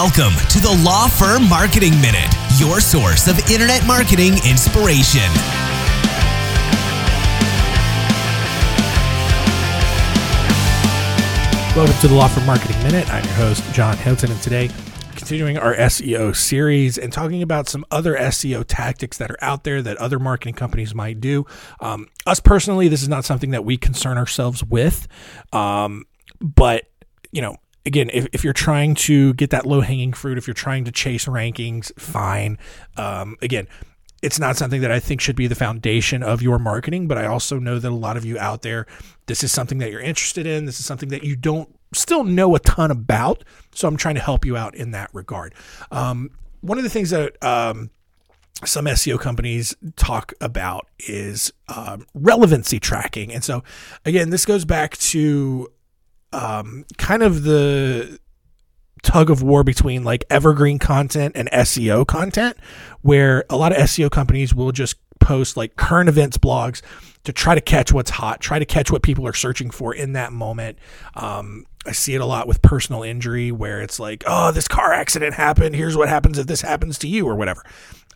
Welcome to the Law Firm Marketing Minute, your source of internet marketing inspiration. Welcome to the Law Firm Marketing Minute. I'm your host, John Hilton, and today continuing our SEO series and talking about some other SEO tactics that are out there that other marketing companies might do. Um, us personally, this is not something that we concern ourselves with, um, but you know, again, if, if you're trying to get that low hanging fruit, if you're trying to chase rankings, fine. Um, again, it's not something that I think should be the foundation of your marketing, but I also know that a lot of you out there, this is something that you're interested in. This is something that you don't still know a ton about. So I'm trying to help you out in that regard. Um, one of the things that um, some SEO companies talk about is um, relevancy tracking. And so, again, this goes back to um, kind of the tug of war between like evergreen content and SEO content, where a lot of SEO companies will just post like current events blogs to try to catch what's hot, try to catch what people are searching for in that moment. Um, I see it a lot with personal injury where it's like, oh, this car accident happened. Here's what happens if this happens to you or whatever.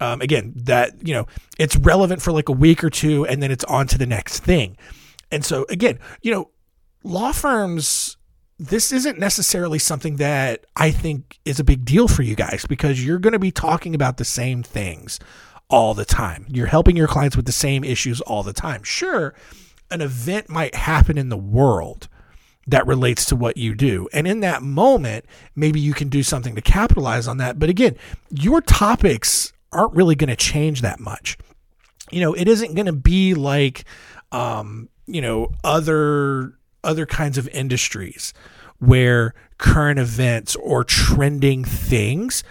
Um, again, that, you know, it's relevant for like a week or two and then it's on to the next thing. And so, again, you know, law firms this isn't necessarily something that I think is a big deal for you guys because you're going to be talking about the same things all the time. You're helping your clients with the same issues all the time. Sure, an event might happen in the world that relates to what you do. And in that moment, maybe you can do something to capitalize on that. But again, your topics aren't really going to change that much. You know, it isn't going to be like, um, you know, other other kinds of industries where current events or trending things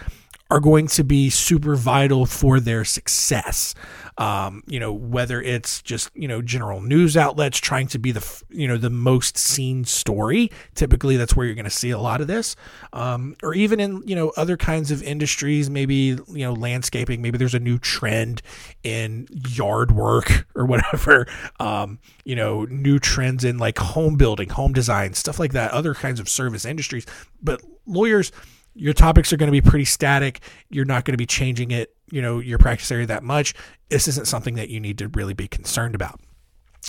are going to be super vital for their success. Um, you know, whether it's just you know general news outlets trying to be the you know the most seen story. Typically, that's where you're going to see a lot of this, um, or even in you know other kinds of industries. Maybe you know landscaping. Maybe there's a new trend in yard work or whatever. Um, you know, new trends in like home building, home design, stuff like that. Other kinds of service industries, but lawyers your topics are going to be pretty static. You're not going to be changing it, you know, your practice area that much. This isn't something that you need to really be concerned about.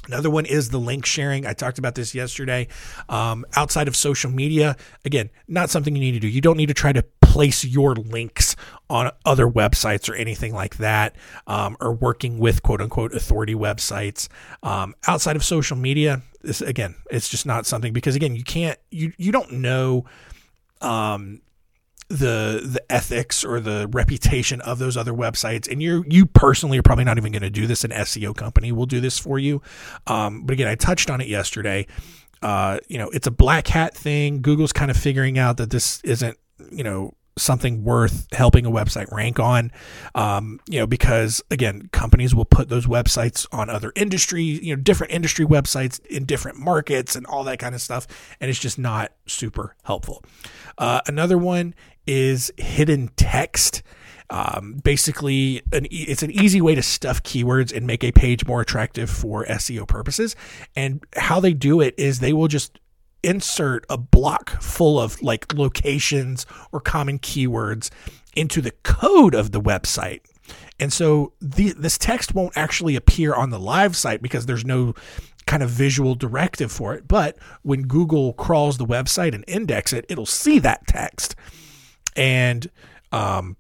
Another one is the link sharing. I talked about this yesterday. Um, outside of social media, again, not something you need to do. You don't need to try to place your links on other websites or anything like that, um, or working with quote unquote authority websites. Um, outside of social media, this again, it's just not something because again, you can't, you you don't know um, the the ethics or the reputation of those other websites and you you personally are probably not even going to do this an SEO company will do this for you. Um, but again I touched on it yesterday. Uh, you know it's a black hat thing. Google's kind of figuring out that this isn't you know something worth helping a website rank on. Um, you know because again companies will put those websites on other industry you know different industry websites in different markets and all that kind of stuff and it's just not super helpful. Uh, another one is hidden text um, basically an, it's an easy way to stuff keywords and make a page more attractive for seo purposes and how they do it is they will just insert a block full of like locations or common keywords into the code of the website. And so the, this text won't actually appear on the live site because there's no kind of visual directive for it. But when Google crawls the website and index it, it'll see that text. And, um,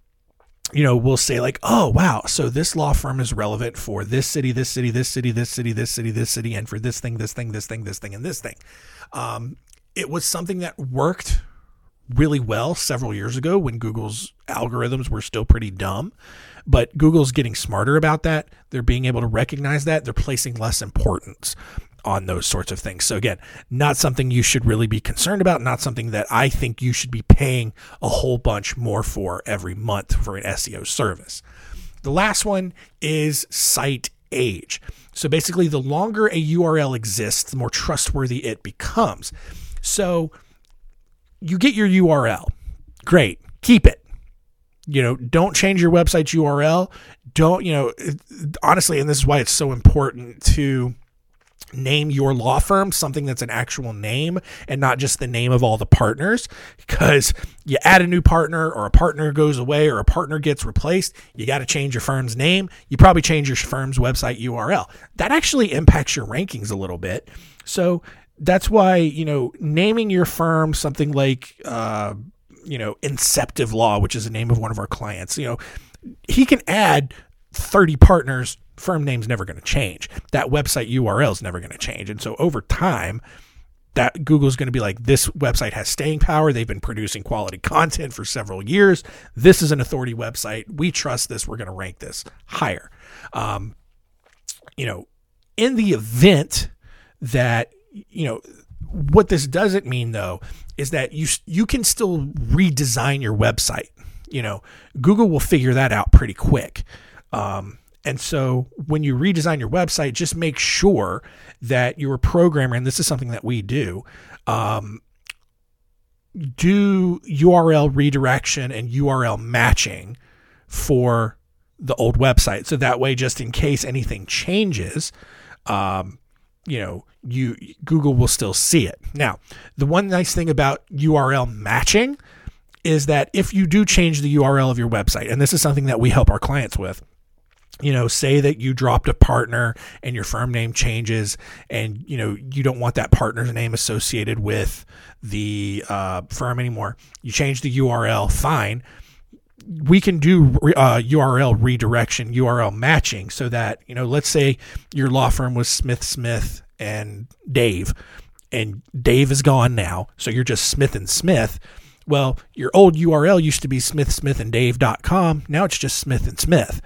you know, we'll say like, oh wow, so this law firm is relevant for this city, this city, this city, this city, this city, this city, and for this thing, this thing, this thing, this thing, and this thing. Um, it was something that worked really well several years ago when Google's algorithms were still pretty dumb. But Google's getting smarter about that. They're being able to recognize that. They're placing less importance on those sorts of things. So again, not something you should really be concerned about, not something that I think you should be paying a whole bunch more for every month for an SEO service. The last one is site age. So basically, the longer a URL exists, the more trustworthy it becomes. So you get your URL. Great. Keep it. You know, don't change your website's URL. Don't, you know, honestly, and this is why it's so important to name your law firm something that's an actual name and not just the name of all the partners because you add a new partner or a partner goes away or a partner gets replaced you got to change your firm's name you probably change your firm's website url that actually impacts your rankings a little bit. So that's why you know naming your firm something like uh, you know inceptive law which is the name of one of our clients you know he can add 30 partners firm name's never going to change. That website URL is never going to change. And so over time, that Google's going to be like, this website has staying power. They've been producing quality content for several years. This is an authority website. We trust this. We're going to rank this higher. Um, you know, in the event that, you know, what this doesn't mean though is that you you can still redesign your website. You know, Google will figure that out pretty quick. Um, and so when you redesign your website, just make sure that your programmer, and this is something that we do, um, do URL redirection and URL matching for the old website. So that way, just in case anything changes, um, you know, you Google will still see it. Now, the one nice thing about URL matching is that if you do change the URL of your website, and this is something that we help our clients with, you know, say that you dropped a partner and your firm name changes, and you know you don't want that partner's name associated with the uh, firm anymore. You change the URL, fine. We can do uh, URL redirection, URL matching, so that you know, let's say your law firm was Smith Smith and Dave, and Dave is gone now, so you're just Smith and Smith. Well, your old URL used to be smithsmithanddave.com. Now it's just Smith and Smith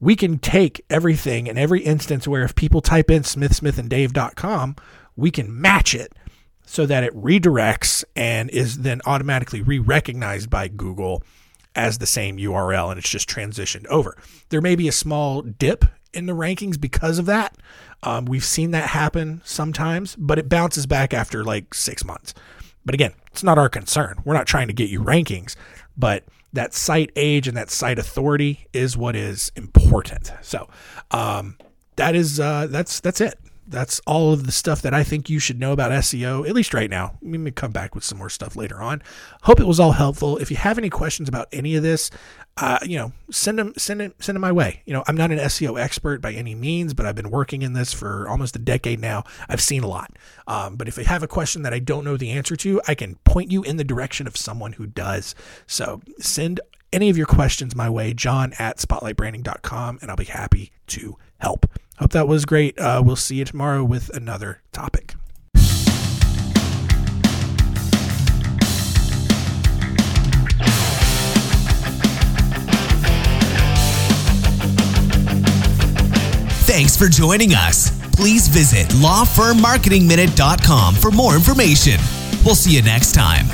we can take everything and every instance where if people type in smithsmithanddave.com, we can match it so that it redirects and is then automatically re-recognized by Google as the same URL and it's just transitioned over. There may be a small dip in the rankings because of that. Um, we've seen that happen sometimes, but it bounces back after like six months. But again, it's not our concern. We're not trying to get you rankings, but that site age and that site authority is what is important. So um, that is uh, that's that's it. That's all of the stuff that I think you should know about SEO, at least right now. We may come back with some more stuff later on. Hope it was all helpful. If you have any questions about any of this, uh, you know, send them, send it, send them my way. You know, I'm not an SEO expert by any means, but I've been working in this for almost a decade now. I've seen a lot. Um, but if you have a question that I don't know the answer to, I can point you in the direction of someone who does. So send any of your questions my way, john at spotlightbranding.com, and I'll be happy to help. Hope that was great. Uh, we'll see you tomorrow with another topic. Thanks for joining us. Please visit lawfirmmarketingminute.com for more information. We'll see you next time.